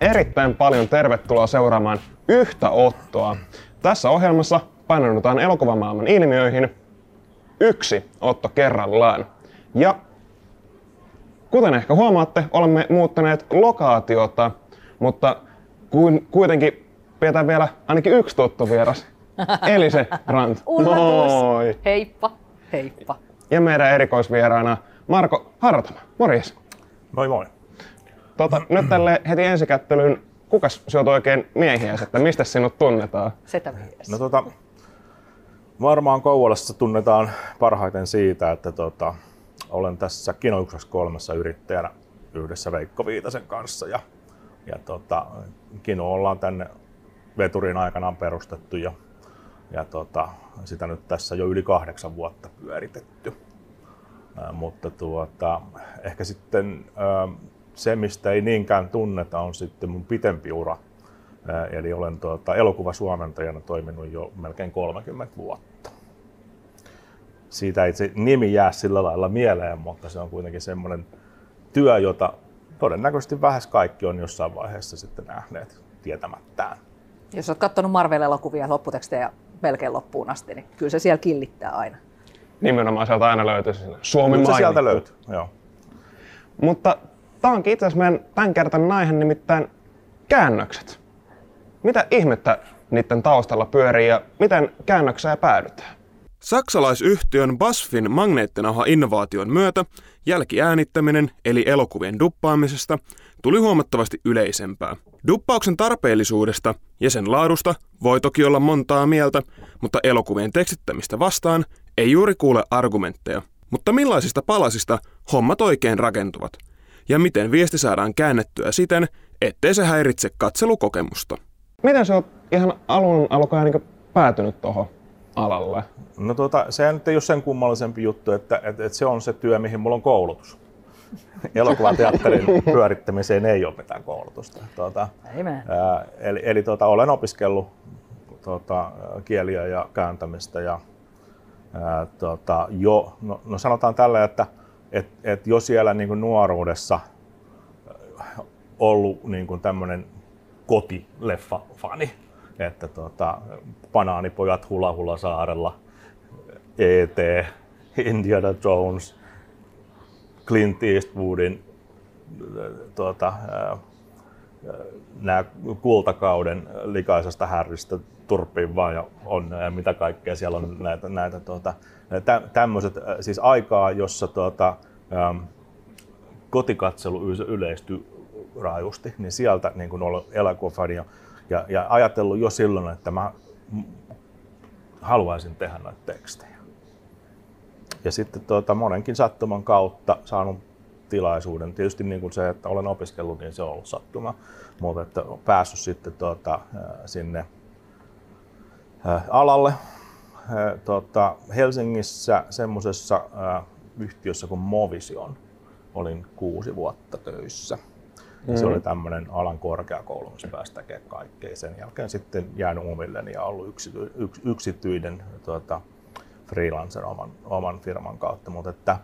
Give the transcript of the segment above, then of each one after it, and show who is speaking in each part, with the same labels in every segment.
Speaker 1: erittäin paljon tervetuloa seuraamaan yhtä ottoa. Tässä ohjelmassa paneudutaan elokuvamaailman ilmiöihin yksi otto kerrallaan. Ja kuten ehkä huomaatte, olemme muuttaneet lokaatiota, mutta kuitenkin pidetään vielä ainakin yksi tuttu-vieras. Eli se Rant.
Speaker 2: Moi! Heippa, heippa.
Speaker 1: Ja meidän erikoisvieraana Marko Hartama. Morjes.
Speaker 3: Moi moi.
Speaker 1: Tota, nyt tälle heti ensikättelyyn, kukas sinut oikein miehiä, että mistä sinut tunnetaan?
Speaker 2: Setämies.
Speaker 3: No tota, varmaan Kouvolassa tunnetaan parhaiten siitä, että tota, olen tässä Kino 123 yrittäjänä yhdessä Veikko Viitasen kanssa. Ja, ja tota, Kino ollaan tänne veturin aikanaan perustettu ja, ja tota, sitä nyt tässä jo yli kahdeksan vuotta pyöritetty. Ää, mutta tuota, ehkä sitten ää, se, mistä ei niinkään tunneta, on sitten mun pitempi ura. Eli olen tuota, elokuvasuomentajana toiminut jo melkein 30 vuotta. Siitä ei se nimi jää sillä lailla mieleen, mutta se on kuitenkin semmoinen työ, jota todennäköisesti vähes kaikki on jossain vaiheessa sitten nähneet tietämättään.
Speaker 2: Jos olet katsonut Marvel-elokuvia lopputekstejä melkein loppuun asti, niin kyllä se siellä killittää aina.
Speaker 1: Nimenomaan sieltä aina löytyy. Suomi
Speaker 3: se sieltä löytyy, joo.
Speaker 1: Mutta tämä onkin itse asiassa meidän tämänkertainen aihe, nimittäin käännökset. Mitä ihmettä niiden taustalla pyörii ja miten käännökseen päädytään? Saksalaisyhtiön BASFin magneettinauha-innovaation myötä jälkiäänittäminen eli elokuvien duppaamisesta tuli huomattavasti yleisempää. Duppauksen tarpeellisuudesta ja sen laadusta voi toki olla montaa mieltä, mutta elokuvien tekstittämistä vastaan ei juuri kuule argumentteja. Mutta millaisista palasista hommat oikein rakentuvat? Ja miten viesti saadaan käännettyä siten, ettei se häiritse katselukokemusta? Miten se on ihan alun alkaen niin päätynyt tuohon alalle?
Speaker 3: No tuota, se nyt ei ole sen kummallisempi juttu, että, että, että se on se työ, mihin mulla on koulutus. Elokuvateatterin pyörittämiseen ei ole mitään koulutusta. Tuota, ää, eli eli tuota, olen opiskellut tuota, kieliä ja kääntämistä ja ää, tuota, jo, no, no sanotaan tällä, että et, et jo siellä niin kuin nuoruudessa ollut niin kuin tämmöinen kotileffa-fani, että tuota, Banaanipojat Hula Hula saarella, E.T., Indiana Jones, Clint Eastwoodin tuota, nämä kultakauden likaisesta härristä turppiin vaan ja onnea ja mitä kaikkea siellä on näitä, näitä tuota, tä, tämmöiset, siis aikaa, jossa tuota, ähm, kotikatselu yleistyi rajusti, niin sieltä niin kuin ollut elokuvafani ja, ja, ja ajatellut jo silloin, että mä haluaisin tehdä näitä tekstejä. Ja sitten tuota, monenkin sattuman kautta saanut tilaisuuden. Tietysti niin kuin se, että olen opiskellut, niin se on ollut sattuma, mutta että päässyt sitten tuota, sinne alalle. Tuota, Helsingissä semmoisessa yhtiössä kuin Movision olin kuusi vuotta töissä. Mm. Se oli tämmöinen alan korkeakoulu, missä pääsi tekemään kaikkea. Sen jälkeen sitten jäänyt omilleni ja ollut yksity, yks, yksityinen tuota, freelancer oman, oman firman kautta. Mutta että,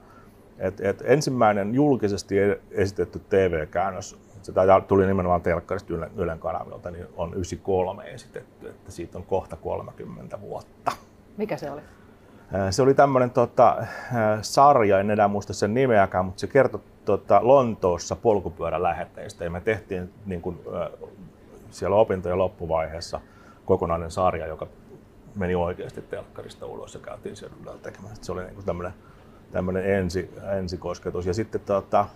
Speaker 3: et, et ensimmäinen julkisesti esitetty TV-käännös, se tuli nimenomaan telkkarista Ylen, Ylen kanavilta, niin on 93 esitetty, että siitä on kohta 30 vuotta.
Speaker 2: Mikä se oli?
Speaker 3: Se oli tämmöinen tota, sarja, en enää muista sen nimeäkään, mutta se kertoi tota, Lontoossa polkupyöräläheteistä ja me tehtiin niin kuin, siellä opintojen loppuvaiheessa kokonainen sarja, joka meni oikeasti telkkarista ulos ja käytiin siellä tekemään. Se oli niin kuin tämmöinen, tämmöinen ensi, ensikosketus. Ja sitten tota,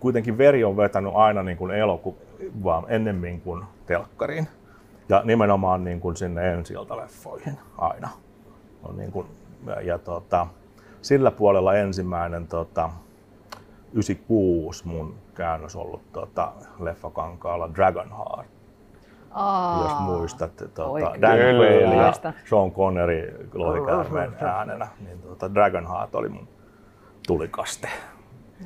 Speaker 3: kuitenkin veri on vetänyt aina niin kuin elokuvaan ennemmin kuin telkkariin. Ja nimenomaan niin kuin sinne ensi leffoihin aina. On niin kuin, ja, ja tota, sillä puolella ensimmäinen tota, 96 mun käännös ollut tota, leffakankaalla Dragonheart
Speaker 2: Aa,
Speaker 3: jos muistat tuota, Dan Quayle ja Sean Connery lohikäärmeen äänenä, niin tuota, Dragonheart oli mun tulikaste.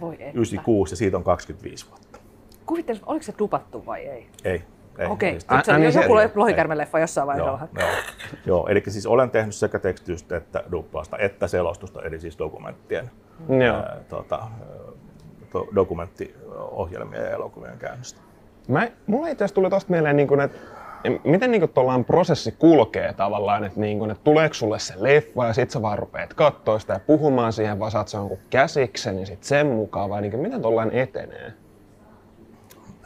Speaker 2: Voi että.
Speaker 3: 96 ja siitä on 25 vuotta.
Speaker 2: Kuvittelis, oliko se dupattu vai ei?
Speaker 3: Ei. Ei
Speaker 2: Okei, okay. se oli joku lohikärmeleffa jossain vaiheessa.
Speaker 3: Joo, joo, joo, eli siis olen tehnyt sekä tekstitystä että duppausta että selostusta, eli siis dokumenttien,
Speaker 1: mm.
Speaker 3: ää, tuota, dokumenttiohjelmia ja elokuvien käännöstä.
Speaker 1: Mä, mulla itse asiassa tuli tosta mieleen, niin kun, että miten niin tuollainen prosessi kulkee tavallaan, että, niin kun, että tuleeko sulle se leffa ja sit sä vaan rupeat katsoa sitä ja puhumaan siihen, vai saat se jonkun käsiksen niin sit sen mukaan, vai niin miten tuollainen etenee?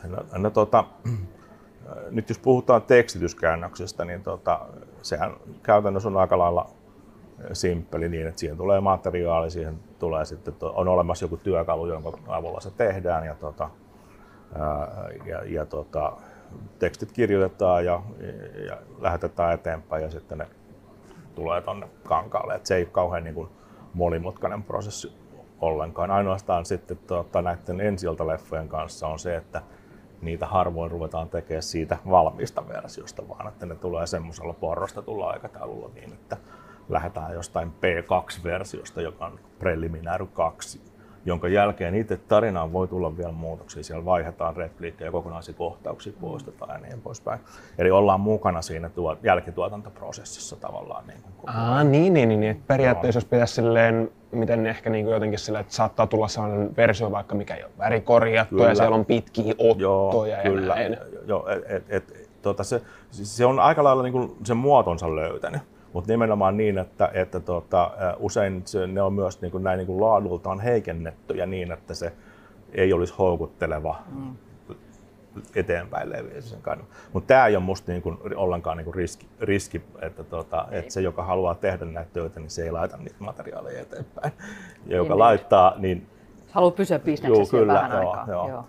Speaker 3: No, no tota, nyt jos puhutaan tekstityskäännöksestä, niin tota, sehän käytännössä on aika lailla simppeli niin, että siihen tulee materiaali, siihen tulee sitten, on olemassa joku työkalu, jonka avulla se tehdään ja, tota, ja, ja tota, tekstit kirjoitetaan ja, ja lähetetään eteenpäin ja sitten ne tulee tuonne kankaalle. Et se ei ole kauhean niin kuin monimutkainen prosessi ollenkaan. Ainoastaan sitten tota, näiden ensi leffojen kanssa on se, että niitä harvoin ruvetaan tekemään siitä valmista versiosta, vaan että ne tulee semmoisella porrastetulla aikataululla niin, että lähdetään jostain P2-versiosta, joka on Preliminary 2, jonka jälkeen itse tarinaan voi tulla vielä muutoksia. Siellä vaihdetaan repliikkejä, kokonaisia kohtauksia poistetaan ja niin poispäin. Eli ollaan mukana siinä tuo, jälkituotantoprosessissa tavallaan. Niin,
Speaker 1: kuin Aa, niin, niin, niin, niin. periaatteessa jos pitäisi silleen, miten ehkä niin kuin jotenkin silleen, että saattaa tulla sellainen versio vaikka mikä ei ole värikorjattu kyllä. ja siellä on pitkiä ottoja Joo, ja kyllä. näin.
Speaker 3: Joo, et, et, et, tota se, se on aika lailla niin kuin sen muotonsa löytänyt mutta nimenomaan niin, että, että tota, usein se, ne on myös niin kuin, näin niin kuin laadultaan heikennettyjä niin, että se ei olisi houkutteleva mm. eteenpäin leviämisen kannalta. Mutta tämä ei ole minusta niin kuin, ollenkaan niin kuin riski, riski että, tota, että se, joka haluaa tehdä näitä töitä, niin se ei laita niitä materiaaleja eteenpäin. Ja joka niin, laittaa, niin...
Speaker 2: Haluaa pysyä bisneksessä kyllä, vähän joo, aikaa. Joo. Joo.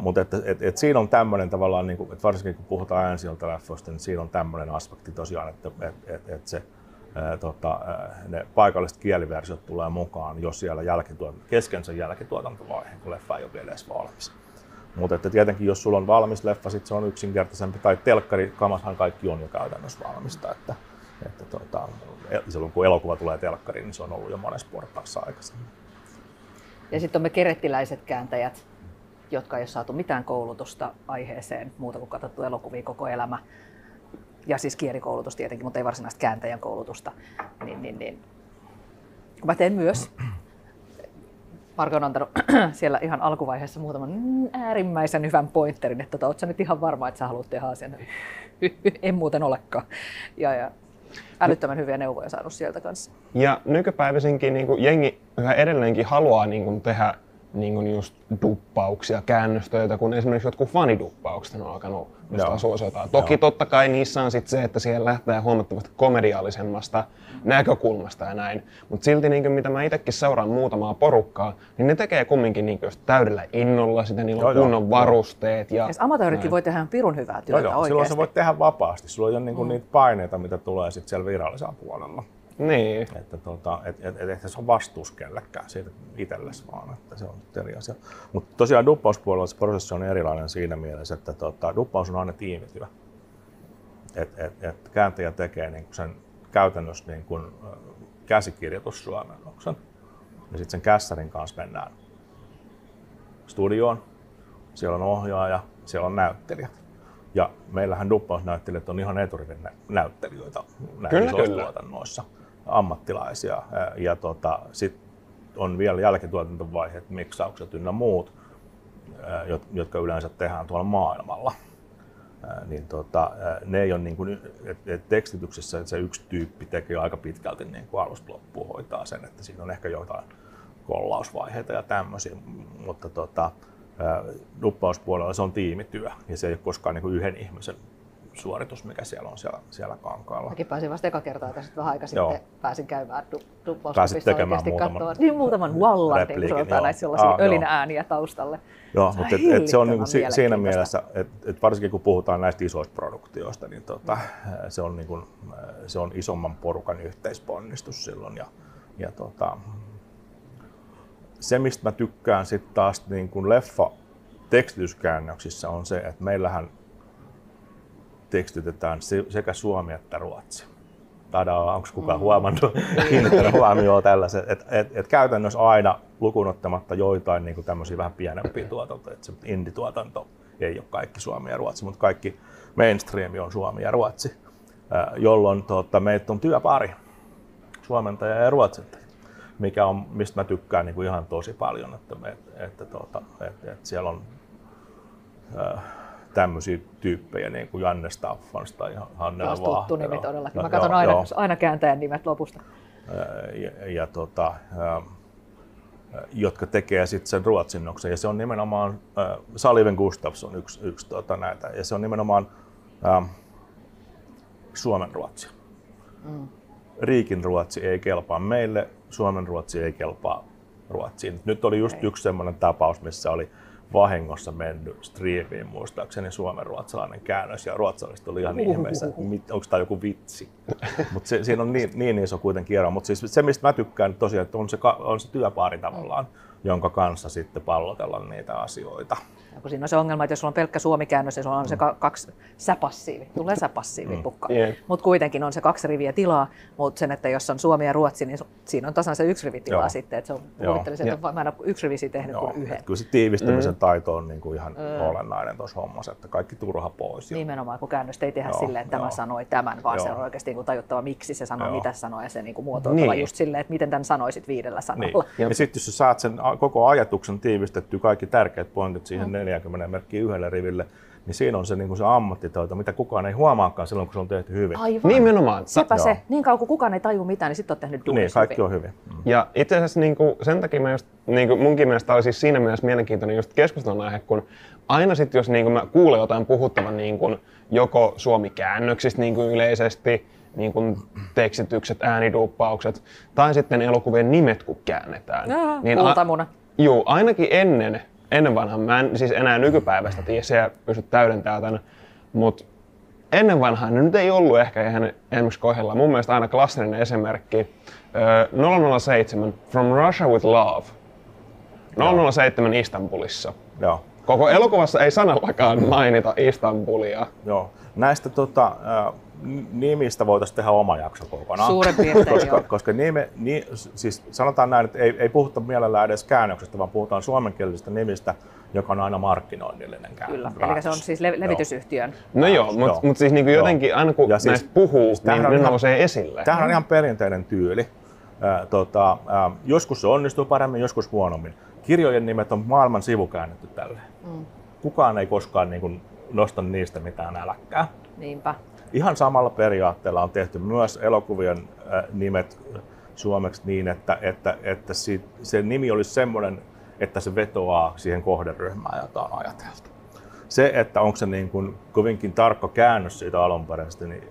Speaker 3: Mutta et, et, et siinä on tämmöinen tavallaan, niin kuin, että varsinkin kun puhutaan ensiltä leffoista, niin siinä on tämmöinen aspekti tosiaan, että et, et, et se, ää, tota, ne paikalliset kieliversiot tulee mukaan, jos siellä jälkituot, kesken sen jälkituotantovaihe, kun leffa ei ole vielä edes valmis. Mutta että tietenkin jos sulla on valmis leffa, sit se on yksinkertaisempi, tai telkkari, kamashan kaikki on jo käytännössä valmista. Että, että tota, silloin kun elokuva tulee telkkariin, niin se on ollut jo monessa portaassa aikaisemmin.
Speaker 2: Ja sitten on me kerettiläiset kääntäjät, jotka ei ole saatu mitään koulutusta aiheeseen muuta kuin katsottu elokuvia koko elämä. Ja siis kielikoulutus tietenkin, mutta ei varsinaista kääntäjän koulutusta. Niin, niin, niin. Mä teen myös. Marko on antanut siellä ihan alkuvaiheessa muutaman äärimmäisen hyvän pointerin, että tota, ootko nyt ihan varma, että sä haluat tehdä asian? en muuten olekaan. Ja, ja älyttömän hyviä neuvoja saanut sieltä kanssa.
Speaker 1: Ja nykypäivisinkin niin jengi yhä edelleenkin haluaa niin tehdä niin kuin just duppauksia, käännöstöitä, kun esimerkiksi jotkut faniduppaukset on alkanut suosiotaan. Toki Joo. totta kai niissä on sit se, että siellä lähtee huomattavasti komediallisemmasta näkökulmasta ja näin. Mutta silti niin kuin, mitä mä itsekin seuraan muutamaa porukkaa, niin ne tekee kumminkin niin kuin, täydellä innolla, sitä niillä on joo, kunnon joo. varusteet. Ja,
Speaker 2: ja amatööritkin voi tehdä pirun hyvää työtä joo, joo.
Speaker 3: Silloin sä voit tehdä vapaasti. Sulla ei ole niin kuin, mm. niitä paineita, mitä tulee sit siellä virallisella puolella.
Speaker 1: Niin.
Speaker 3: Että tota, et, et, et, et se on vastuus kellekään siitä itsellesi vaan, että se on eri asia. Mutta tosiaan duppauspuolella se prosessi on erilainen siinä mielessä, että tota, duppaus on aina tiimityö. Et, et, et kääntäjä tekee niin sen käytännössä niin kuin käsikirjoitussuomennoksen. Ja sitten sen kässärin kanssa mennään studioon. Siellä on ohjaaja, siellä on näyttelijät. Ja meillähän duppausnäyttelijät on ihan eturivin näyttelijöitä näissä tuotannoissa ammattilaisia. Ja tota, sitten on vielä jälkituotantovaiheet, miksaukset ynnä muut, jotka yleensä tehdään tuolla maailmalla. Niin tota, ne ei ole niin kuin, et, et tekstityksessä se yksi tyyppi tekee aika pitkälti niin kuin alusta loppuun hoitaa sen, että siinä on ehkä jotain kollausvaiheita ja tämmöisiä, mutta tota, duppauspuolella se on tiimityö ja se ei ole koskaan niin kuin yhden ihmisen suoritus, mikä siellä on siellä, siellä kankaalla.
Speaker 2: Mäkin pääsin vasta eka kertaa tässä vähän aika
Speaker 3: Joo.
Speaker 2: sitten pääsin käymään du-
Speaker 3: Pääsit tekemään muutaman katsoa.
Speaker 2: Niin muutaman wallan, niin kun sanotaan näissä sellaisia ah, ölinääniä taustalle.
Speaker 3: Joo, mutta et, et se on niin kuin siinä mielessä, että et varsinkin kun puhutaan näistä isoista produktioista, niin tota, mm. se, on niin kuin, se on isomman porukan yhteisponnistus silloin. Ja, ja tota, se, mistä mä tykkään sitten taas niin kuin leffa tekstityskäännöksissä on se, että meillähän tekstitetään sekä suomi että ruotsi. Tadaa, onko kukaan mm. huomannut, kiinnittänyt huomioon tällaiset, että et, et käytännössä aina lukunottamatta joitain niin tämmöisiä vähän pienempiä tuotantoja, että se indie-tuotanto ei ole kaikki suomi ja ruotsi, mutta kaikki mainstream on suomi ja ruotsi, jolloin tota, meitä on työpari, suomentaja ja ruotsintaja, mikä on, mistä mä tykkään niin kuin ihan tosi paljon, että, me, että, tota, että, että siellä on tämmöisiä tyyppejä niin kuin Janne Staffansta tai Hannela
Speaker 2: Taas tuttu nimi todellakin. Mä
Speaker 3: No,
Speaker 2: katson
Speaker 3: joo,
Speaker 2: aina,
Speaker 3: joo.
Speaker 2: aina kääntäjän nimet lopusta.
Speaker 3: ja, ja tota, jotka tekee sitten sen ruotsinnoksen. Ja se on nimenomaan, äh, Saliven Gustafsson yksi, yksi tota näitä, ja se on nimenomaan äh, Suomen ruotsi. Mm. Riikin ruotsi ei kelpaa meille, Suomen ruotsi ei kelpaa Ruotsiin. Nyt oli just
Speaker 2: Okei.
Speaker 3: yksi semmoinen tapaus, missä oli vahingossa mennyt striimiin muistaakseni suomen ruotsalainen käännös ja ruotsalaiset oli ihan ihmeessä, että onko tämä joku vitsi. Mutta siinä on niin, niin iso kuitenkin ero. Mutta siis se, mistä mä tykkään tosiaan, että on se, on se työpaari tavallaan, jonka kanssa sitten pallotella niitä asioita.
Speaker 2: Ja kun siinä on se ongelma, että jos sulla on pelkkä suomikäännös ja sulla on se ka- kaksi säpassiivi, tulee säpassiivi mm. pukka.
Speaker 1: Jep.
Speaker 2: Mutta kuitenkin on se kaksi riviä tilaa, mutta sen, että jos on suomi ja ruotsi, niin siinä on tasan se yksi rivi tilaa
Speaker 3: Joo.
Speaker 2: sitten. Että se on,
Speaker 3: Joo.
Speaker 2: kuvittelisin, että mä en ole yksi rivisi tehnyt
Speaker 3: Joo,
Speaker 2: kuin yhden.
Speaker 3: että kyllä se tiivistämisen mm. taito on niin kuin ihan mm. olennainen tuossa hommassa, että kaikki turha pois. Ja,
Speaker 2: Nimenomaan, kun käännöstä ei tehdä
Speaker 3: Joo,
Speaker 2: silleen, että tämä sanoi tämän, vaan se
Speaker 3: Joo.
Speaker 2: on oikeasti niin tajuttava, miksi se sanoi,
Speaker 3: Joo.
Speaker 2: mitä se sanoi, ja se niin kuin muotoiltava
Speaker 1: Niin.
Speaker 2: just silleen, että miten tämän sanoisit viidellä
Speaker 3: Niin.
Speaker 2: sanalla.
Speaker 3: Ja sitten jos sä saat sen koko ajatuksen tiivistettyä, kaikki tärkeät pointit siihen 40 merkkiin yhdelle riville, niin siinä on se, niin kuin se ammattitaito, mitä kukaan ei huomaakaan silloin, kun se on tehty hyvin.
Speaker 2: Aivan.
Speaker 1: Nimenomaan.
Speaker 2: Sepä
Speaker 3: Joo.
Speaker 2: se. Niin kauan kuin kukaan ei taju mitään, niin sitten on tehnyt
Speaker 3: Niin,
Speaker 2: duunis
Speaker 3: kaikki
Speaker 2: hyvin.
Speaker 3: on hyvin. Mm.
Speaker 1: Ja itse asiassa niin kuin, sen takia mä just, niin kuin munkin mielestä oli siis siinä mielessä mielenkiintoinen just keskustelun aihe, kun aina sitten jos niin kuin mä kuulen jotain puhuttavan niin kuin, joko suomi-käännöksistä niin kuin yleisesti, niin kuin tekstitykset, ääniduuppaukset, tai sitten elokuvien nimet kun käännetään.
Speaker 2: Jaa,
Speaker 1: niin a-
Speaker 2: kultamuna.
Speaker 1: Joo, ainakin ennen, ennen vanhan, mä en siis enää nykypäivästä tiedä, se pysty täydentämään tämän, mutta ennen vanhaan, ne nyt ei ollut ehkä ihan esimerkiksi kohdalla. Mun mielestä aina klassinen esimerkki, ö, 007, From Russia with Love, 007 Istanbulissa.
Speaker 3: Joo.
Speaker 1: Koko elokuvassa ei sanallakaan mainita Istanbulia.
Speaker 3: Joo. Näistä tota, ä, n- nimistä voitaisiin tehdä oma jakso kokonaan.
Speaker 2: Suurin piirtein
Speaker 3: koska,
Speaker 2: joo.
Speaker 3: koska nime, ni, siis sanotaan näin, että ei, ei puhuta mielellään edes käännöksestä, vaan puhutaan suomenkielisistä nimistä, joka on aina markkinoinnillinen käännös.
Speaker 2: Kyllä, eli se on siis le- levitysyhtiön.
Speaker 1: No joo, mutta mut siis niinku
Speaker 3: Joo.
Speaker 1: jotenkin aina kun
Speaker 3: Ja siis-
Speaker 1: näistä puhuu,
Speaker 3: siis
Speaker 1: niin
Speaker 3: on
Speaker 1: ne
Speaker 3: ihan-
Speaker 1: nousee esille.
Speaker 3: Tämähän on ihan perinteinen tyyli. Ää, tota, ää, joskus se onnistuu paremmin, joskus huonommin. Kirjojen nimet on maailman sivukäännetty tälle. Mm. Kukaan ei koskaan niin kuin, nosta niistä mitään äläkkää.
Speaker 2: Niinpä.
Speaker 3: Ihan samalla periaatteella on tehty myös elokuvien äh, nimet suomeksi niin, että, että, että se nimi olisi semmoinen, että se vetoaa siihen kohderyhmään, jota on ajateltu. Se, että onko se niin kuin kovinkin tarkka käännös siitä alunperäisestä, niin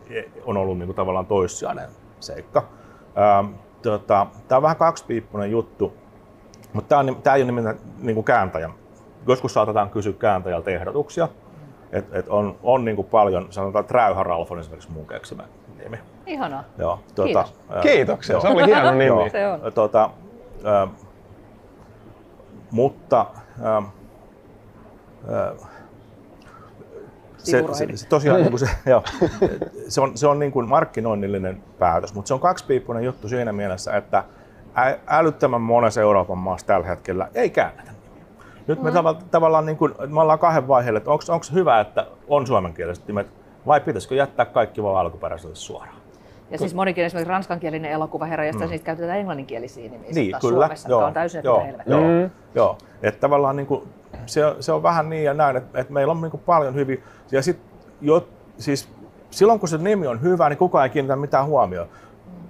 Speaker 3: on ollut niin kuin tavallaan toissijainen seikka. Ähm, tota, tämä on vähän kaksipiippunen juttu, mutta tämä, on, tämä ei ole nimenomaan niin kääntäjä. Joskus saatetaan kysyä kääntäjältä ehdotuksia. Et, et on, on niin kuin paljon, sanotaan että Räyhä Ralf on esimerkiksi mun keksimä nimi.
Speaker 2: Ihanaa.
Speaker 3: Joo,
Speaker 2: Kiitos.
Speaker 3: ää,
Speaker 1: Kiitoksia,
Speaker 3: joo.
Speaker 1: se oli hieno nimi.
Speaker 3: Joo,
Speaker 2: Se on.
Speaker 3: Tota, ää, mutta ää, ää, se, se, se, tosiaan niin kuin se, joo, se on, se on niin kuin markkinoinnillinen päätös, mutta se on kaksipiippunen juttu siinä mielessä, että älyttömän monessa Euroopan maassa tällä hetkellä ei käännetä. Nyt me tava, tavallaan niin kuin, me ollaan kahden vaiheella, että onko hyvä, että on suomenkieliset nimet, vai pitäisikö jättää kaikki vaan alkuperäiselle suoraan?
Speaker 2: Ja siis monikin esimerkiksi ranskankielinen elokuva herra, mm. niitä käytetään englanninkielisiä nimiä
Speaker 3: Niin, kyllä.
Speaker 2: Suomessa, joo, on täysin
Speaker 3: joo,
Speaker 2: joo,
Speaker 1: Mm.
Speaker 3: joo. Että tavallaan niin kuin, se, on- se on vähän niin ja näin, että, että meillä on niin kuin paljon hyviä. Ja sit, jo, siis, silloin kun se nimi on hyvä, niin kukaan ei kiinnitä mitään huomioon.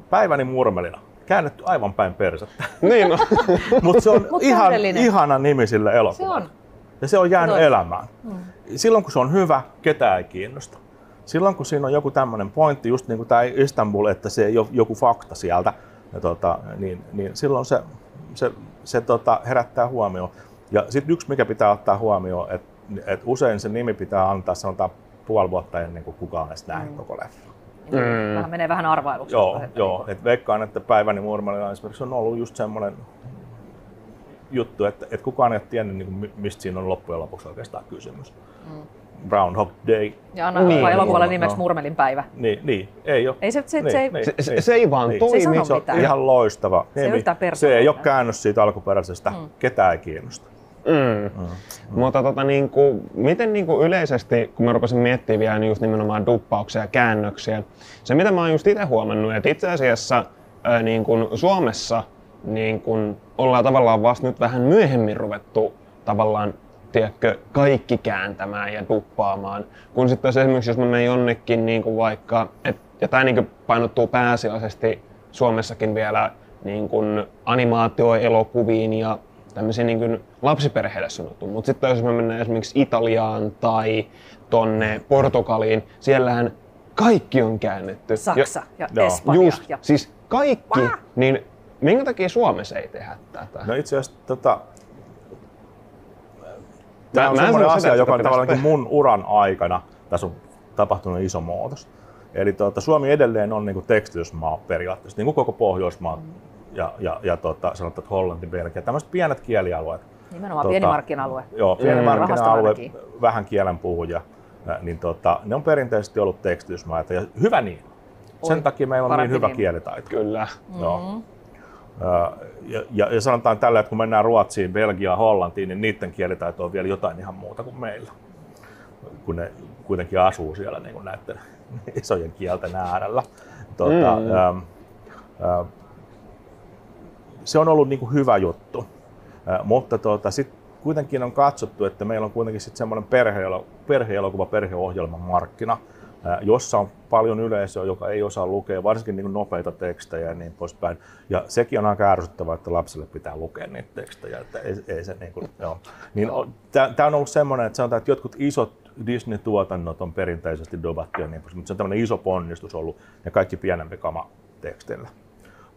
Speaker 3: Päiväni murmelina. Käännetty aivan päin persettä.
Speaker 1: Niin no.
Speaker 3: Mutta se on
Speaker 2: Mut
Speaker 3: ihan ihana nimi sille
Speaker 2: Se
Speaker 3: elokuvalle.
Speaker 2: on.
Speaker 3: Ja se on jäänyt
Speaker 2: Se on.
Speaker 3: elämään. Silloin kun se on hyvä, ketään ei kiinnosta. Silloin kun siinä on joku tämmöinen pointti, just niin kuin tämä Istanbul, että se ei ole joku fakta sieltä, ja tota, niin, niin silloin se, se, se tota, herättää huomioon. Ja sitten yksi, mikä pitää ottaa huomioon, että et usein se nimi pitää antaa sanotaan puoli vuotta ennen kuin kukaan on edes nähnyt koko leffa.
Speaker 2: Mm. Vähän menee vähän arvailuksi.
Speaker 3: Joo, joo.
Speaker 2: niinku-
Speaker 3: Et veikkaan, että Päiväni Murmalilla esimerkiksi on ollut just semmoinen juttu, että, että kukaan ei ole tiennyt, niin kuin, mistä siinä on loppujen lopuksi oikeastaan kysymys. Mm. Groundhog Day.
Speaker 2: Ja anna
Speaker 1: Niin,
Speaker 2: niin, elokuvalle
Speaker 3: niin,
Speaker 2: nimeksi
Speaker 3: no.
Speaker 2: Murmelin päivä.
Speaker 3: Niin, niin ei ole.
Speaker 2: Ei se, se,
Speaker 3: niin,
Speaker 2: se, ei,
Speaker 3: niin,
Speaker 1: Se, se,
Speaker 3: niin.
Speaker 1: se ei vaan
Speaker 3: Niin.
Speaker 1: toimi.
Speaker 2: Se ei
Speaker 3: Se on
Speaker 2: mitään.
Speaker 3: ihan loistava
Speaker 2: ei ole
Speaker 3: nimi. se ei ole käännös siitä alkuperäisestä. Mm. Ketään ei kiinnosta.
Speaker 1: Mm. Mm. Mutta tota, niin kuin, miten niin kuin yleisesti, kun mä rupesin miettimään vielä niin just nimenomaan duppauksia ja käännöksiä, se mitä mä oon just itse huomannut, että itse asiassa ää, niin kuin Suomessa niin kuin ollaan tavallaan vasta nyt vähän myöhemmin ruvettu tavallaan tiedätkö, kaikki kääntämään ja duppaamaan. Kun sitten esimerkiksi, jos mä menen jonnekin niin kuin vaikka, et, ja tämä niin painottuu pääasiallisesti Suomessakin vielä niin kuin animaatioelokuviin ja tämmöisiin niin kuin lapsiperheille suunnattu. Mutta sitten jos me mennään esimerkiksi Italiaan tai tonne Portugaliin, siellähän kaikki on käännetty.
Speaker 2: Saksa ja, ja Espanja.
Speaker 1: Just,
Speaker 2: ja...
Speaker 1: siis kaikki. Vah! Niin minkä takia Suomessa ei tehdä tätä?
Speaker 3: No itse asiassa tota, Tämä on sellainen asia, joka on tavallaan mun uran aikana, tässä on tapahtunut iso muutos. Eli tuota, Suomi edelleen on niin tekstitysmaa periaatteessa, niin kuin koko Pohjoismaa ja, ja, ja tuota, sanotaan, että Hollanti, Belgia, tämmöiset pienet kielialueet.
Speaker 2: Nimenomaan tuota, pieni markkina-alue.
Speaker 3: Joo, pieni mm. markkina-alue, vähän kielen puhuja, niin tota, ne on perinteisesti ollut tekstitysmaita ja hyvä niin. Sen Oi, takia meillä on niin hyvä niin. kielitaito.
Speaker 1: Kyllä.
Speaker 3: Mm-hmm. Ja, ja, ja sanotaan tällä, että kun mennään Ruotsiin, Belgiaan, Hollantiin, niin niiden kielitaito on vielä jotain ihan muuta kuin meillä. Kun ne kuitenkin asuu siellä niin kuin näiden isojen kielten äärellä. Tuota, mm. ä, ä, se on ollut niin kuin hyvä juttu, mutta tuota, sit kuitenkin on katsottu, että meillä on kuitenkin sit semmoinen perheelokuva, perheohjelman markkina, jossa on paljon yleisöä, joka ei osaa lukea, varsinkin niin nopeita tekstejä ja niin poispäin. Ja sekin on aika ärsyttävää, että lapsille pitää lukea niitä tekstejä. Että ei, ei se, niin kuin, joo. Niin, Tämä on ollut semmoinen, että sanotaan, että jotkut isot Disney-tuotannot on perinteisesti dobattuja, niin mutta se on tämmöinen iso ponnistus ollut ja kaikki pienempi kama tekstillä.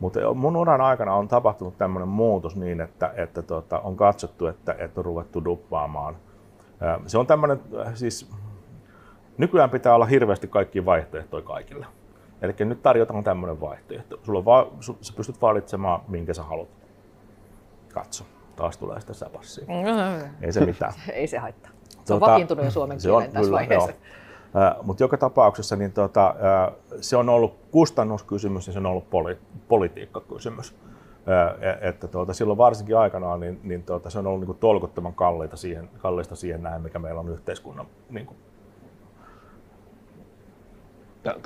Speaker 3: Mutta mun uran aikana on tapahtunut tämmöinen muutos niin, että, että tota, on katsottu, että, että on ruvettu duppaamaan. Se on tämmöinen, siis Nykyään pitää olla hirveästi kaikki vaihtoehtoja kaikille. Eli nyt tarjotaan tämmöinen vaihtoehto. Sulla on va- su- sä pystyt valitsemaan, minkä sä haluat. Katso, taas tulee sitä säpassia. Mm-hmm. Ei se mitään.
Speaker 2: Ei se haittaa. Se on tota, vakiintunut jo suomen kielen tässä kyllä, vaiheessa.
Speaker 3: Uh, Mutta joka tapauksessa niin tota, se on ollut kustannuskysymys ja se on ollut poli- politiikkakysymys. Uh, että tuota, silloin varsinkin aikanaan niin, niin tuota, se on ollut niin kuin tolkuttoman kalliita siihen, kalliista siihen näin, mikä meillä on yhteiskunnan niin kuin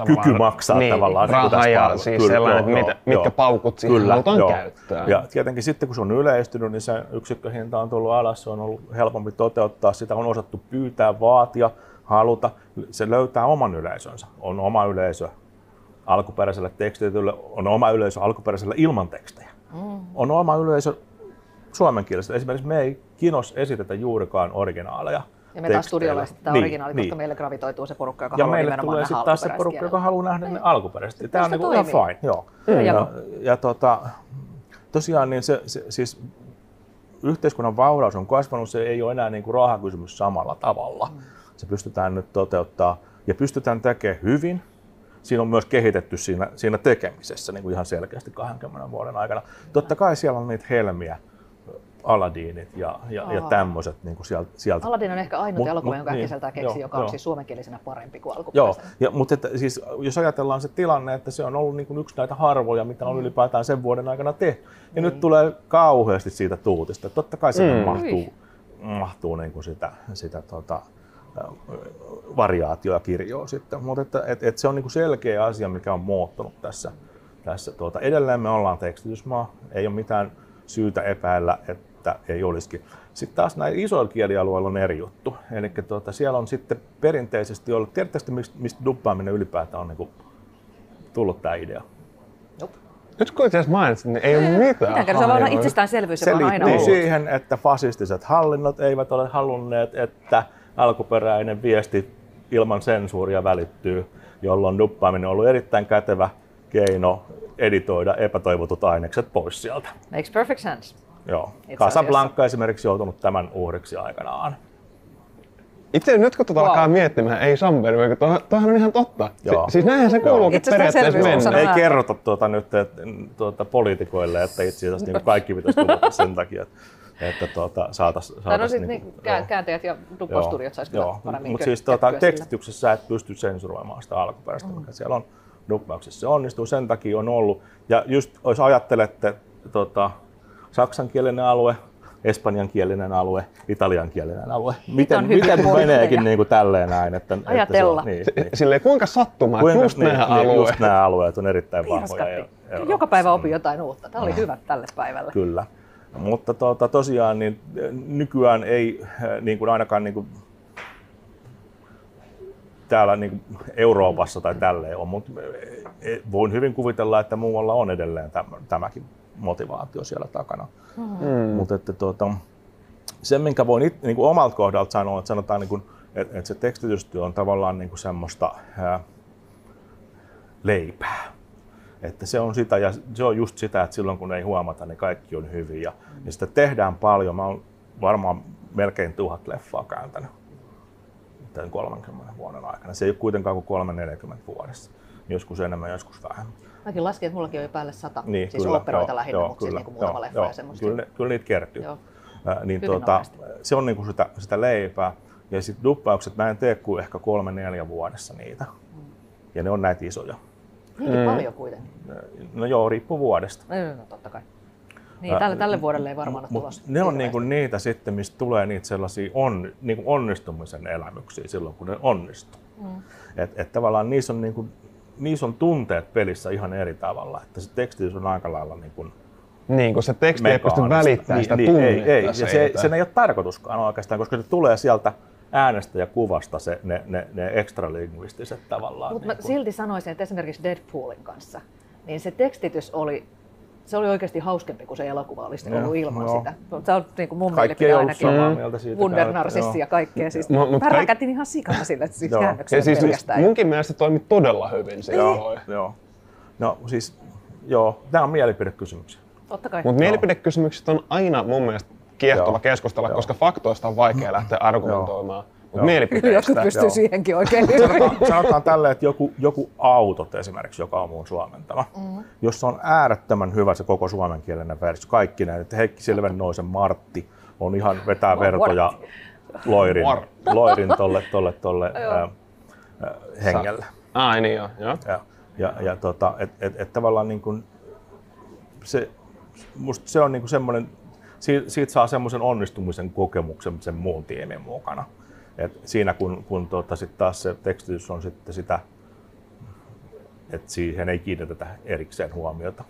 Speaker 3: kyky maksaa
Speaker 1: niin,
Speaker 3: tavallaan.
Speaker 1: Niin raha ja paljon. siis kyllä, sellainen, joo, että mitkä joo, paukut siihen kyllä, halutaan joo. käyttää.
Speaker 3: Ja tietenkin sitten kun se on yleistynyt, niin se yksikköhinta on tullut alas, se on ollut helpompi toteuttaa, sitä on osattu pyytää, vaatia, haluta. Se löytää oman yleisönsä. On oma yleisö alkuperäiselle tekstitylle, on oma yleisö alkuperäiselle ilman tekstejä. Mm. On oma yleisö suomenkielisellä. Esimerkiksi me ei kinos esitetä juurikaan originaaleja
Speaker 2: ja me taas studiolla esitetään niin, originaali, niin. koska meille gravitoituu se porukka, joka ja haluaa
Speaker 3: nimenomaan tulee
Speaker 2: sitten
Speaker 3: taas se porukka, joka haluaa nähdä ne alkuperäisesti. Tämä on niin ihan fine. Joo. Ja, ja, ja tota, tosiaan niin se, se, siis yhteiskunnan vauraus on kasvanut, se ei ole enää niin kuin rahakysymys samalla tavalla. Mm. Se pystytään nyt toteuttaa ja pystytään tekemään hyvin. Siinä on myös kehitetty siinä, siinä tekemisessä niin kuin ihan selkeästi 20 vuoden aikana. Totta kai siellä on niitä helmiä, Aladdinit ja, ja, ja tämmöiset niin kuin sieltä, sieltä.
Speaker 2: Aladdin on ehkä ainut elokuva, jonka niin, keksi, joka on siis suomenkielisenä parempi kuin alkuperäisenä.
Speaker 3: Joo, ja, mutta että, siis, jos ajatellaan se tilanne, että se on ollut niin kuin yksi näitä harvoja, mitä on mm. ylipäätään sen vuoden aikana tehty. Ja mm. nyt tulee kauheasti siitä tuutista. Totta kai se mm. mahtuu, mahtuu niin kuin sitä, sitä tota, variaatioa kirjoa sitten. Mutta että, et, et se on niin kuin selkeä asia, mikä on muuttunut tässä. tässä tuota, edelleen me ollaan tekstitysmaa, ei ole mitään syytä epäillä, että ei olisikin. Sitten taas näillä isoilla kielialueilla on eri juttu. Eli tuota, siellä on sitten perinteisesti ollut, tiedättekö mistä, mistä duppaaminen ylipäätään on niin kuin tullut tämä idea?
Speaker 1: Nyt kun itse mainitsin, niin ei ole mitään.
Speaker 2: Se on itsestäänselvyys, joka on aina ollut.
Speaker 3: siihen, että fasistiset hallinnot eivät ole halunneet, että alkuperäinen viesti ilman sensuuria välittyy, jolloin duppaaminen on ollut erittäin kätevä keino editoida epätoivotut ainekset pois sieltä.
Speaker 2: Makes perfect sense.
Speaker 3: Joo. Casablanca esimerkiksi joutunut tämän uhriksi aikanaan.
Speaker 1: Itse nyt kun tuota wow. alkaa miettimään, ei Samberg, tuohan on ihan totta. Joo. Si- siis näinhän se kuuluukin periaatteessa mennä.
Speaker 3: Ei kerrota tuota nyt että, tuota, poliitikoille, että itse asiassa niin kaikki pitäisi tulla sen takia, että että tuota, saataisiin...
Speaker 2: Saatais, no sitten niin, niin, kääntäjät ja duppostudiot saisi kyllä paremmin
Speaker 3: Mutta siis tuota, tekstityksessä et pysty sensuroimaan sitä alkuperäistä, mm. mikä siellä on duppauksessa. Se onnistuu, sen takia on ollut. Ja just jos ajattelette tota, saksankielinen alue, espanjankielinen alue, italiankielinen alue. Miten, miten meneekin niin kuin tälleen näin? Että,
Speaker 2: Ajatella.
Speaker 3: Että se, niin,
Speaker 1: niin. Silleen, kuinka sattumaa, kuinka, just niin, nämä niin, alueet.
Speaker 3: Just nämä alueet on erittäin vahvoja. Ja,
Speaker 2: Joka päivä opin jotain uutta. Tämä oli hyvä tälle päivälle.
Speaker 3: Kyllä. Mutta tuota, tosiaan niin nykyään ei niin kuin ainakaan niin kuin täällä niin kuin Euroopassa tai tälleen on, mutta voin hyvin kuvitella, että muualla on edelleen tämäkin motivaatio siellä takana. Mm. Mutta että tuota, se, minkä voin it, niin kuin omalta kohdalta sanoa, että sanotaan, niin kuin, että, että se tekstitystyö on tavallaan niin kuin semmoista ää, leipää. Että se on sitä ja se on just sitä, että silloin kun ei huomata, niin kaikki on hyvin ja, mm. ja sitä tehdään paljon. Mä oon varmaan melkein tuhat leffaa kääntänyt tämän 30 vuoden aikana. Se ei ole kuitenkaan kuin 340 vuodessa. Joskus enemmän, joskus vähemmän.
Speaker 2: Mäkin laskin, että mullakin on jo päälle sata. Niin, siis kyllä, operoita joo, lähinnä, joo, mutta kyllä, niin muutama leffa joo, ja semmoista.
Speaker 3: Kyllä, kyllä niitä kertyy. Joo. Äh, niin tuota, se on niinku sitä, sitä leipää. Ja sitten duppaukset, mä en tee kuin ehkä kolme neljä vuodessa niitä. Mm. Ja ne on näitä isoja.
Speaker 2: Niinkin mm. paljon kuitenkin.
Speaker 3: No joo, riippuu vuodesta.
Speaker 2: No, no totta kai. Niin, tälle, tälle vuodelle ei varmaan ole tulossa.
Speaker 3: Ne on niinku niitä sitten, mistä tulee niitä sellaisia on, niinku onnistumisen elämyksiä silloin, kun ne onnistuu. Mm. Et, et tavallaan niissä on, niinku, niissä on tunteet pelissä ihan eri tavalla. Että se teksti on aika lailla niin kuin
Speaker 1: niin, kun se teksti ei pysty välittämään niin, sitä niin, tunnetta.
Speaker 3: Ei, ei. Ja se, sen ei ole tarkoituskaan oikeastaan, koska se tulee sieltä äänestä ja kuvasta se, ne, ne, ne ekstralingvistiset tavallaan.
Speaker 2: Mutta niin silti sanoisin, että esimerkiksi Deadpoolin kanssa, niin se tekstitys oli se oli oikeasti hauskempi kuin se elokuva olisi ja, ollut ilman joo. sitä. Se on niin kuin mun Kaikki mielipide ainakin. Samaa mieltä siitä Wundernarsissi ja kaikkea. Siis no, mutta kaik... ihan sikana sille siis käännökselle
Speaker 1: siis pelkästään. Munkin mielestä se toimi todella hyvin. Se joo,
Speaker 3: joo. No siis, joo, tämä on mielipidekysymyksiä.
Speaker 2: Totta kai.
Speaker 1: Mutta mielipidekysymykset on aina mun mielestä kiehtova joo. keskustella, joo. koska faktoista on vaikea lähteä argumentoimaan. Mutta mielipiteistä.
Speaker 2: Joku pystyy joo. siihenkin oikein
Speaker 3: sanotaan, sanotaan tälle, että joku, joku autot esimerkiksi, joka on mun suomentama, mm. jossa on äärettömän hyvä se koko suomenkielinen versio, kaikki näin, että Heikki Silvennoisen Martti on ihan vetää vertoja loirin, loirin tolle, tolle, tolle äh, hengelle.
Speaker 1: Ai niin joo.
Speaker 3: Ja, ja, ja, ja tota, et, et, et tavallaan niin kuin se, musta se on niin kuin semmoinen, siitä, siitä saa semmoisen onnistumisen kokemuksen sen muun tiimin mukana. Et siinä kun, kun tuota, sit taas se tekstitys on sitten sitä, että siihen ei kiinnitetä erikseen huomiota.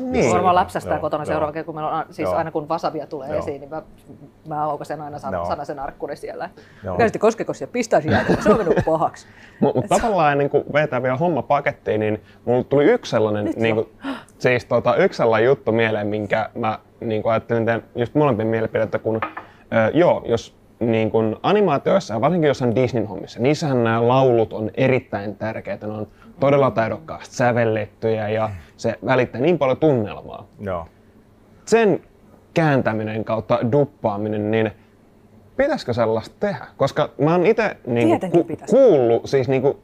Speaker 2: Niin. Varmaan läpsästää joo, kotona joo. seuraava kerta, kun meillä on, siis joo. aina kun wasabia tulee joo. esiin, niin mä, mä aukasen aina san, sanasen arkkuri siellä. Käsitti koskekos ja pistäisi jäätä, se on mennyt pahaksi.
Speaker 1: Mutta mut tavallaan niin kun vetää vielä homma pakettiin, niin mulla tuli yksi sellainen, niin kuin, siis tota, yksi sellainen juttu mieleen, minkä mä niin ajattelin just molempien mielipidettä, kun äh, joo, jos niin kuin animaatioissa ja varsinkin jossain Disneyn hommissa, niissähän nämä laulut on erittäin tärkeitä. Ne on todella taidokkaasti sävellettyjä ja se välittää niin paljon tunnelmaa.
Speaker 3: Joo.
Speaker 1: Sen kääntäminen kautta duppaaminen, niin pitäisikö sellaista tehdä? Koska mä oon itse niin ku, kuullut siis niin kuin,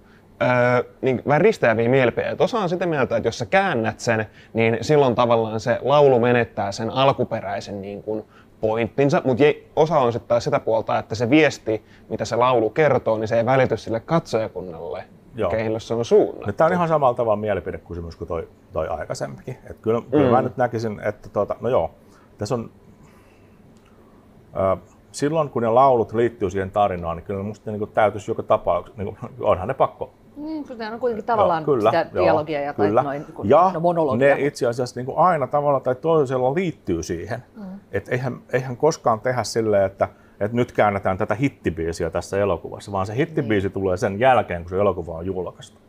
Speaker 1: öö, niin vähän risteäviä mielipiteitä. Osa on sitä mieltä, että jos sä käännät sen, niin silloin tavallaan se laulu menettää sen alkuperäisen niin kuin, pointtinsa, mutta osa on sitten taas sitä puolta, että se viesti, mitä se laulu kertoo, niin se ei välity sille katsojakunnalle, Joo. keille se on suunnattu.
Speaker 3: Tämä on ihan samalla tavalla mielipidekysymys kuin toi, toi aikaisempikin. Et kyllä, mm. kyllä mä nyt näkisin, että tuota, no joo, tässä on, äh, silloin kun ne laulut liittyy siihen tarinaan, niin kyllä musta niin täytyisi joka tapauksessa, niin onhan ne pakko
Speaker 2: niin, kun on kuitenkin tavallaan joo, kyllä, sitä joo, dialogia ja, tai kyllä. noin,
Speaker 3: kun, ja no, monologia. ne itse asiassa niin kuin aina tavalla tai toisella liittyy siihen. Mm. Et eihän, eihän koskaan tehdä silleen, että, että nyt käännetään tätä hittibiisiä tässä elokuvassa, vaan se hittibiisi niin. tulee sen jälkeen, kun se elokuva on julkaistu.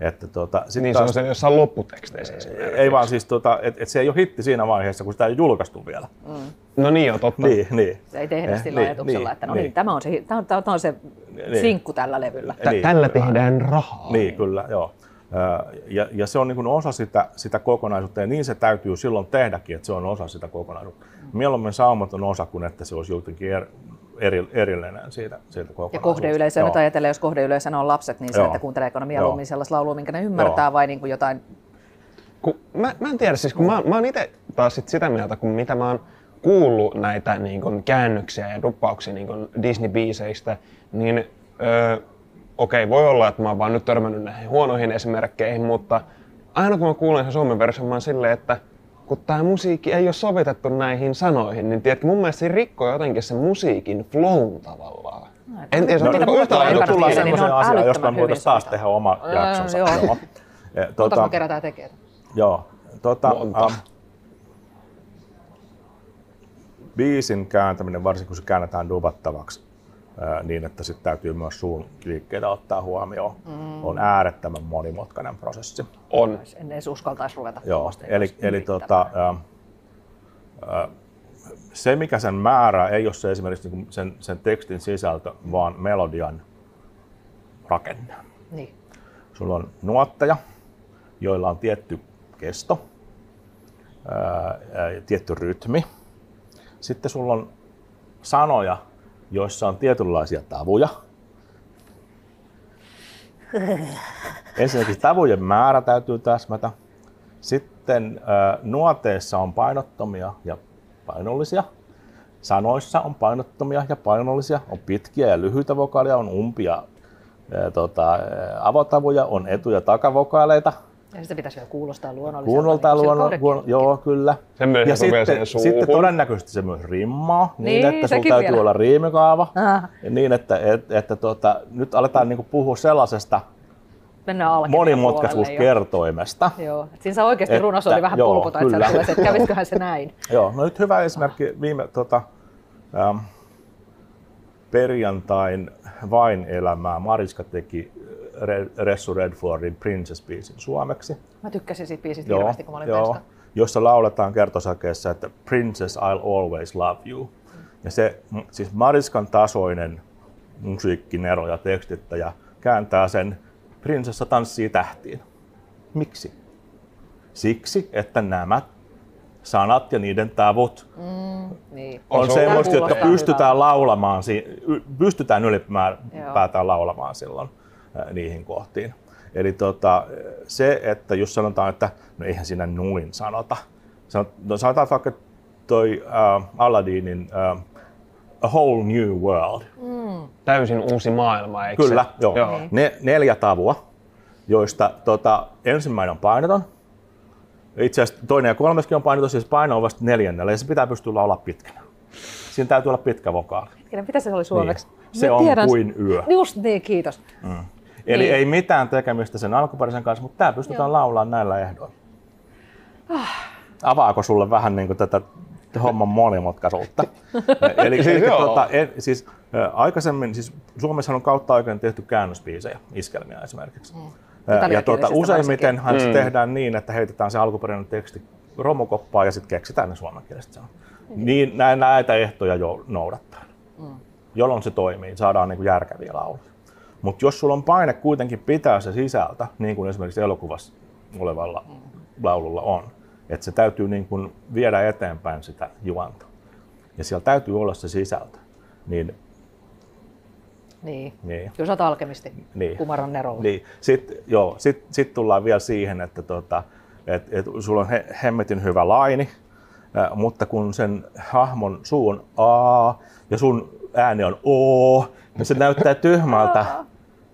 Speaker 1: Että tuota, sit niin taas, se on se jossain lopputeksteissä
Speaker 3: Ei vaan siis, tuota, että et se ei ole hitti siinä vaiheessa, kun sitä ei julkaistu vielä. Mm.
Speaker 1: No niin on totta.
Speaker 3: Niin, niin.
Speaker 2: Se ei tehdä eh, sillä niin, ajatuksella, niin, että no niin, niin, tämä on se, tämä on, tämä on se niin. sinkku tällä levyllä.
Speaker 1: Tä, niin, tällä tehdään rahaa.
Speaker 3: Niin, kyllä, joo. Ja, ja se on niin osa sitä, sitä kokonaisuutta ja niin se täytyy silloin tehdäkin, että se on osa sitä kokonaisuutta. Mm. Mieluummin saumaton osa kuin että se olisi jotenkin er, eri, erillinen siitä, siitä.
Speaker 2: Ja kohdeyleisö, nyt ajatellaan, jos kohdeyleisönä on lapset, niin se, Joo. että kuunteleeko ne mieluummin sellaista laulua, minkä ne ymmärtää, Joo. vai niin kuin jotain...
Speaker 1: Kun, mä, mä en tiedä, siis kun mä, mä oon itse taas sit sitä mieltä, kun mitä mä oon kuullut näitä niin kun, käännöksiä ja duppauksia niin Disney-biiseistä, niin öö, okei, okay, voi olla, että mä oon vaan nyt törmännyt näihin huonoihin esimerkkeihin, mutta aina kun mä kuulen sen suomen version, mä oon silleen, että kun tämä musiikki ei ole sovitettu näihin sanoihin, niin tiedätkö, mun mielestä se rikkoo jotenkin sen musiikin flow tavallaan.
Speaker 3: No, en tiedä, no, no, yhtä lailla tullaan semmoiseen asiaan, josta me voitaisiin taas tehdä oma jaksonsa. Joo. joo.
Speaker 2: Tuota, kerätään tekee.
Speaker 3: Joo. Tuota,
Speaker 1: Monta. Um,
Speaker 3: biisin kääntäminen, varsinkin kun se käännetään dubattavaksi, niin että sitten täytyy myös suun liikkeitä ottaa huomioon, mm. on äärettömän monimutkainen prosessi.
Speaker 1: On.
Speaker 2: En edes uskaltaisi ruveta
Speaker 3: Joo, eli, eli tota, ää, se mikä sen määrää ei ole se esimerkiksi niin sen, sen tekstin sisältö, vaan melodian rakenne.
Speaker 2: Niin.
Speaker 3: Sulla on nuotteja, joilla on tietty kesto, ää, ää, tietty rytmi. Sitten sulla on sanoja, joissa on tietynlaisia tavuja. Ensinnäkin tavujen määrä täytyy täsmätä. Sitten nuoteissa on painottomia ja painollisia. Sanoissa on painottomia ja painollisia. On pitkiä ja lyhyitä vokaaleja, on umpia tota, avotavuja, on etu- ja takavokaaleita.
Speaker 2: Ja sitä pitäisi vielä kuulostaa luonnolliselta.
Speaker 3: Kuunnoltaan
Speaker 2: niin kuin
Speaker 3: luonnon,
Speaker 2: sillä
Speaker 3: luon,
Speaker 2: kaudekielellä.
Speaker 3: joo kyllä.
Speaker 1: Sen myös
Speaker 3: ja sitten, sitten todennäköisesti se myös rimmaa, niin,
Speaker 2: Niin,
Speaker 3: että sulla täytyy
Speaker 2: vielä.
Speaker 3: olla riimikaava.
Speaker 2: Ah.
Speaker 3: Ja niin, että, että, että tuota, nyt aletaan niinku puhua sellaisesta monimutkaisuuskertoimesta.
Speaker 2: Joo. Et Siinä saa oikeasti
Speaker 3: Että-
Speaker 2: runossa oli vähän
Speaker 3: joo,
Speaker 2: polkuta, että
Speaker 3: kyllä.
Speaker 2: se, että kävisiköhän se näin.
Speaker 3: Joo, no nyt hyvä esimerkki viime tota, ähm, perjantain vain elämää. Mariska teki Ressu Redfordin Princess-biisin suomeksi.
Speaker 2: Mä tykkäsin siitä biisistä hirveästi, kun mä olin
Speaker 3: joo,
Speaker 2: Penska.
Speaker 3: jossa lauletaan kertosäkeessä, että Princess I'll always love you. Ja se, siis Mariskan tasoinen musiikkinero ja tekstittäjä kääntää sen Prinsessa tanssii tähtiin. Miksi? Siksi, että nämä sanat ja niiden tavut
Speaker 2: Niin.
Speaker 3: on
Speaker 1: Se
Speaker 3: semmoista, jotka pystytään
Speaker 2: hyvältä.
Speaker 3: laulamaan, pystytään
Speaker 2: Joo.
Speaker 3: ylipäätään laulamaan silloin niihin kohtiin. Eli tota, se, että jos sanotaan, että no eihän siinä nuin sanota. Sanot, no sanotaan vaikka toi äh, Aladdinin äh, A Whole New World.
Speaker 1: Täysin uusi maailma, eikö
Speaker 3: Kyllä,
Speaker 1: se?
Speaker 3: joo.
Speaker 1: joo.
Speaker 2: Niin.
Speaker 3: Ne, neljä tavua, joista tota, ensimmäinen on painoton. Itse asiassa toinen ja kolmaskin on painoton, siis paino on vasta neljännellä ja se pitää pystyä laulaa pitkänä. Siinä täytyy olla pitkä vokaali.
Speaker 2: Mitä se oli suomeksi?
Speaker 3: Niin. Se
Speaker 2: Mä
Speaker 3: on
Speaker 2: tiedän-
Speaker 3: kuin yö.
Speaker 2: Just niin, kiitos.
Speaker 3: Eli
Speaker 2: Niin.
Speaker 3: ei mitään tekemistä sen alkuperäisen kanssa, mutta tämä pystytään
Speaker 2: Joo.
Speaker 3: laulamaan näillä ehdoilla. Avaako sulle vähän niin kuin tätä homman monimutkaisuutta? eli
Speaker 1: Siis
Speaker 3: eli
Speaker 1: joo.
Speaker 3: tuota, en, siis, ä, aikaisemmin, siis Suomessa on kautta aikojen tehty käännösbiisejä, iskelmiä esimerkiksi. Mm. Ja
Speaker 2: Italiankielisistä
Speaker 3: tuota, useimmitenhan se
Speaker 1: Mm.
Speaker 3: tehdään niin, että heitetään se alkuperäinen teksti romukoppaan ja sitten keksitään ne suomenkieliset sanat. Niin nä- näitä ehtoja jo noudattaa. Jolloin se toimii, saadaan niin kuin järkeviä lauluja. Mutta jos sulla on paine kuitenkin pitää se sisältö, niin kuin esimerkiksi elokuvassa olevalla laululla on, että se täytyy niin kuin viedä eteenpäin sitä juonta. Ja siellä täytyy olla se sisältö. Niin,
Speaker 2: Niin.
Speaker 3: niin,
Speaker 2: Kyllä sä oot alkemisti.
Speaker 3: Niin.
Speaker 2: Kumaron Nerolla.
Speaker 3: niin. Sitten joo, sit, sit tullaan vielä siihen, että tota, et, et sulla on he, hemmetin hyvä laini, ä, mutta kun sen hahmon suu on A ja sun ääni on O, niin se näyttää tyhmältä,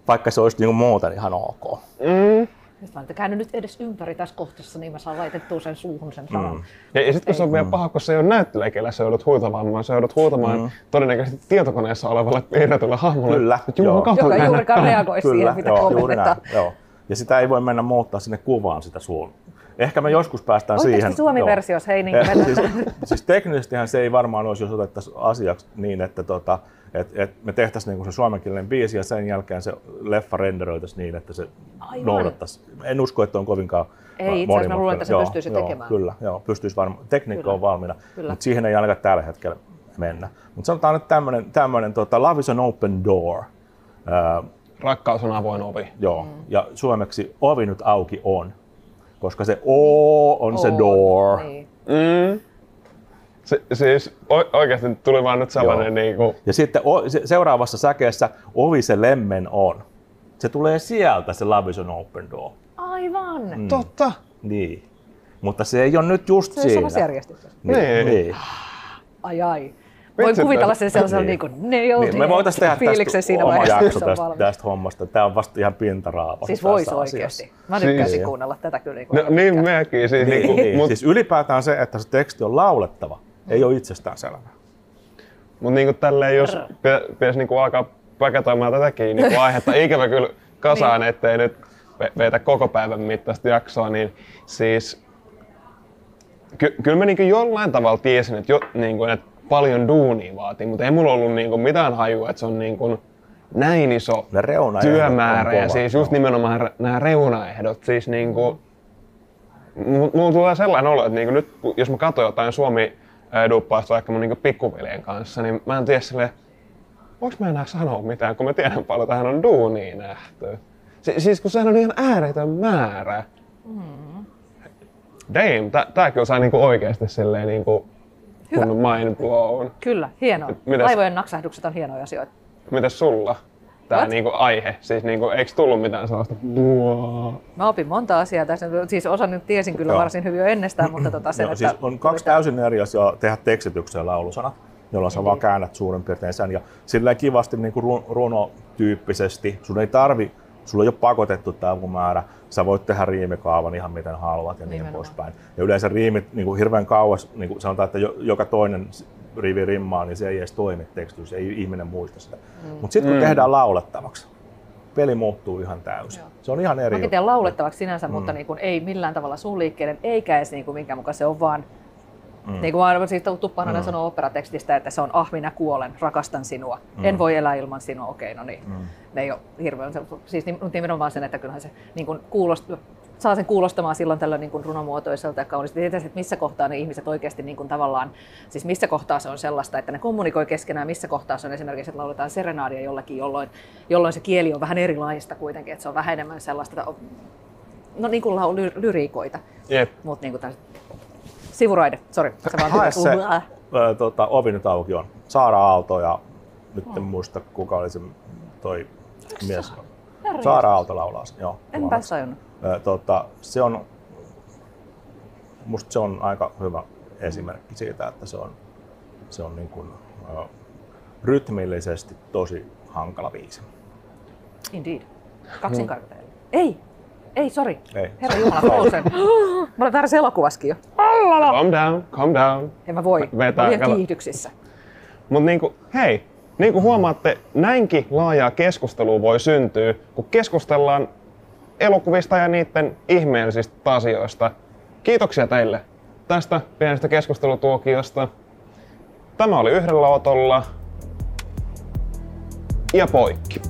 Speaker 3: vaikka se olisi niinku muuten ihan ok.
Speaker 1: Mm.
Speaker 2: Sitten mä olen käänny nyt edes ympäri tässä kohtassa, niin mä saan laitettua sen suuhun sen sanan.
Speaker 3: Mm.
Speaker 1: Ja, ja sitten kun se on vielä paha, kun se ei ole näyttelijä, kellä sä joudut huutamaan, vaan sä joudut huutamaan
Speaker 3: Mm.
Speaker 1: todennäköisesti tietokoneessa olevalle piirretylle hahmolle.
Speaker 3: Kyllä, joo.
Speaker 2: Joka juurikaan reagoi siihen, mitä
Speaker 3: joo, juuri
Speaker 2: kommentetaan.
Speaker 3: näin, joo. Ja sitä ei voi mennä muuttaa sinne kuvaan sitä suun. Ehkä me joskus päästään
Speaker 2: Oikeasti
Speaker 3: siihen.
Speaker 2: Suomi-versiossa, hei niin
Speaker 3: Eh, siis, siis teknisestihän se ei varmaan olisi, jos otettaisiin asiaksi niin, että tota, et, et me tehtäisiin niinku se suomenkielinen biisi ja sen jälkeen se leffa renderöitäisiin niin, että se
Speaker 2: Aivan.
Speaker 3: noudattaisi. En usko, että on kovinkaan
Speaker 2: Ei, itse asiassa mä luulen, että se
Speaker 3: Joo,
Speaker 2: pystyisi
Speaker 3: joo,
Speaker 2: tekemään.
Speaker 3: Kyllä, joo, pystyisi varmaan. Tekniikka
Speaker 2: Kyllä.
Speaker 3: on valmiina,
Speaker 2: Kyllä.
Speaker 3: mutta siihen ei ainakaan tällä hetkellä mennä. Mutta sanotaan nyt tämmöinen, tämmöinen tota, Love is an open door. Ää,
Speaker 1: Rakkaus on avoin ovi.
Speaker 3: Joo, mm. ja suomeksi ovi nyt auki on, koska se O on se
Speaker 2: On,
Speaker 3: door.
Speaker 2: Niin.
Speaker 1: Mm. Se, siis o- oikeasti tuli vaan nyt sellainen
Speaker 3: Joo.
Speaker 1: niinku,
Speaker 3: Ja sitten o, se, seuraavassa säkeessä ovi se lemmen on. Se tulee sieltä se Love is an open door.
Speaker 2: Aivan.
Speaker 3: Mm.
Speaker 1: totta.
Speaker 3: Niin. Mutta se ei ole nyt just
Speaker 2: Se on
Speaker 3: siinä.
Speaker 2: samassa järjestyksessä.
Speaker 3: Niin.
Speaker 1: Niin.
Speaker 3: niin.
Speaker 2: Ai ai. Voin
Speaker 1: Vitsi,
Speaker 2: kuvitella sen sellaisella
Speaker 3: Niin.
Speaker 2: niin. niin kuin nailed
Speaker 3: Niin, me
Speaker 2: it
Speaker 3: voitaisiin tehdä tästä
Speaker 2: siinä
Speaker 3: oma jakso
Speaker 2: se on
Speaker 3: tästä,
Speaker 2: valmis.
Speaker 3: tästä hommasta. Tämä on vasta ihan pintaraapa.
Speaker 2: Siis voisi
Speaker 3: asiassa.
Speaker 2: oikeasti. Mä tykkäisin
Speaker 1: Siis-
Speaker 2: kuunnella tätä kyllä.
Speaker 1: No, niin mekin. Siis,
Speaker 3: Niin,
Speaker 1: niinku,
Speaker 3: niin.
Speaker 1: Mut,
Speaker 3: Siis ylipäätään se, että se teksti on laulettava, ei ole itsestäänselvää.
Speaker 1: mut niinku tälleen, jos pi- pitäisi niinku alkaa paketoimaan tätäkin niinku aihetta ikävä kyllä kasaan,
Speaker 2: Niin.
Speaker 1: ettei nyt ve- veitä koko päivän mittaista jaksoa, niin siis ky- kyllä mä niinku jollain tavalla tiesin, että, jo, niinku, että paljon duunia vaatii, mutta ei mulla ollut niinku mitään hajua, että se on niinku näin iso
Speaker 3: Ne
Speaker 1: työmäärä ja siis just nimenomaan nämä reunaehdot. Siis niinku, mu- mulla tulee sellainen olo, että niinku nyt jos mä katson jotain suomi duppausta vaikka mun niinku pikkuveljen kanssa, niin mä en tiedä silleen, voinko mä enää sanoa mitään, kun mä tiedän paljon tähän on duunia nähty. Si- siis kun sehän on ihan ääretön määrä.
Speaker 2: Mm.
Speaker 1: Damn, tä- tää kyllä sai niinku oikeesti silleen niinku
Speaker 2: Hyvä.
Speaker 1: kun mind blown.
Speaker 2: Kyllä, hienoa.
Speaker 1: Mitäs-
Speaker 2: Laivojen naksahdukset on hienoja asioita.
Speaker 1: Mitäs sulla? Tää
Speaker 2: What?
Speaker 1: niinku aihe, siis niinku, eikö tullut mitään sellaista.
Speaker 2: Mä opin monta asiaa tässä. Siis osan nyt tiesin kyllä
Speaker 3: Joo.
Speaker 2: varsin hyvin jo ennestään, mutta tota sen,
Speaker 3: Joo,
Speaker 2: että...
Speaker 3: siis on kaksi täysin eri asiaa tehdä tekstityksen laulusana, jolloin sä vaan käännät suurin piirtein sen. Ja silleen kivasti niin kuin ru- runotyyppisesti, sun ei tarvi, sulla ei ole pakotettu tämä määrä, sä voit tehdä riimikaavan ihan miten haluat ja niin
Speaker 2: Nimenomaan.
Speaker 3: poispäin. Ja yleensä riimit niin kuin hirveän kauas, niin kuin sanotaan, että jo, joka toinen rivi rimmaa, niin se ei edes toimi tekstityksessä, ei ihminen muista sitä. Mm. Mutta sitten kun
Speaker 1: Mm.
Speaker 3: tehdään laulettavaksi, peli muuttuu ihan täysin.
Speaker 2: Joo.
Speaker 3: Se on ihan eri
Speaker 2: Mäkin teen laulettavaksi sinänsä, mm. mutta niin kuin ei millään tavalla suun liikkeiden, eikä edes niin kuin minkään mukaan. Se on vaan, mm. niin kuin aina siis Tuppanainen mm. sanoo operatekstistä, että se on ah minä kuolen, rakastan sinua, mm. en voi elää ilman sinua, okei no niin. Mm. Ne ei ole hirveän, siis nim- nimenomaan sen, että kyllähän se niin kuin kuulost, saa sen kuulostamaan silloin tällä niin kuin runomuotoiselta ja kauniisti. Tietysti, että missä kohtaa ne ihmiset oikeasti niin kuin tavallaan, siis missä kohtaa se on sellaista, että ne kommunikoi keskenään, missä kohtaa se on esimerkiksi, että lauletaan serenaadia jollakin, jolloin, jolloin se kieli on vähän erilaista kuitenkin, että se on vähän enemmän sellaista, että no niin kuin ly- lyriikoita,
Speaker 1: Jep.
Speaker 2: mutta niin kuin sivuraide, sori. Se vaan
Speaker 3: Hae se ö, tota, ovi nyt auki on. Saara Aalto ja nyt en muista kuka oli se toi mies.
Speaker 2: Herra
Speaker 3: Saara Aalto laulaa sen, joo.
Speaker 2: Enpä tajunnut.
Speaker 3: Tota, se on, musta se on aika hyvä esimerkki siitä, että se on, se on niin kuin, ö, rytmillisesti tosi hankala biisi.
Speaker 2: Indeed. Kaksinkarteella. Ei, ei, sori. Herra Jumala, Frozen. Mä olen väärässä elokuvaskin jo.
Speaker 1: Calm down, calm down.
Speaker 2: En mä voi.
Speaker 1: Vetää,
Speaker 2: Mä olen kiihdyksissä.
Speaker 1: Mutta niinku, hei, niin kuin huomaatte, näinkin laajaa keskustelua voi syntyä, kun keskustellaan elokuvista ja niiden ihmeellisistä asioista. Kiitoksia teille tästä pienestä keskustelutuokiosta. Tämä oli yhdellä otolla ja poikki.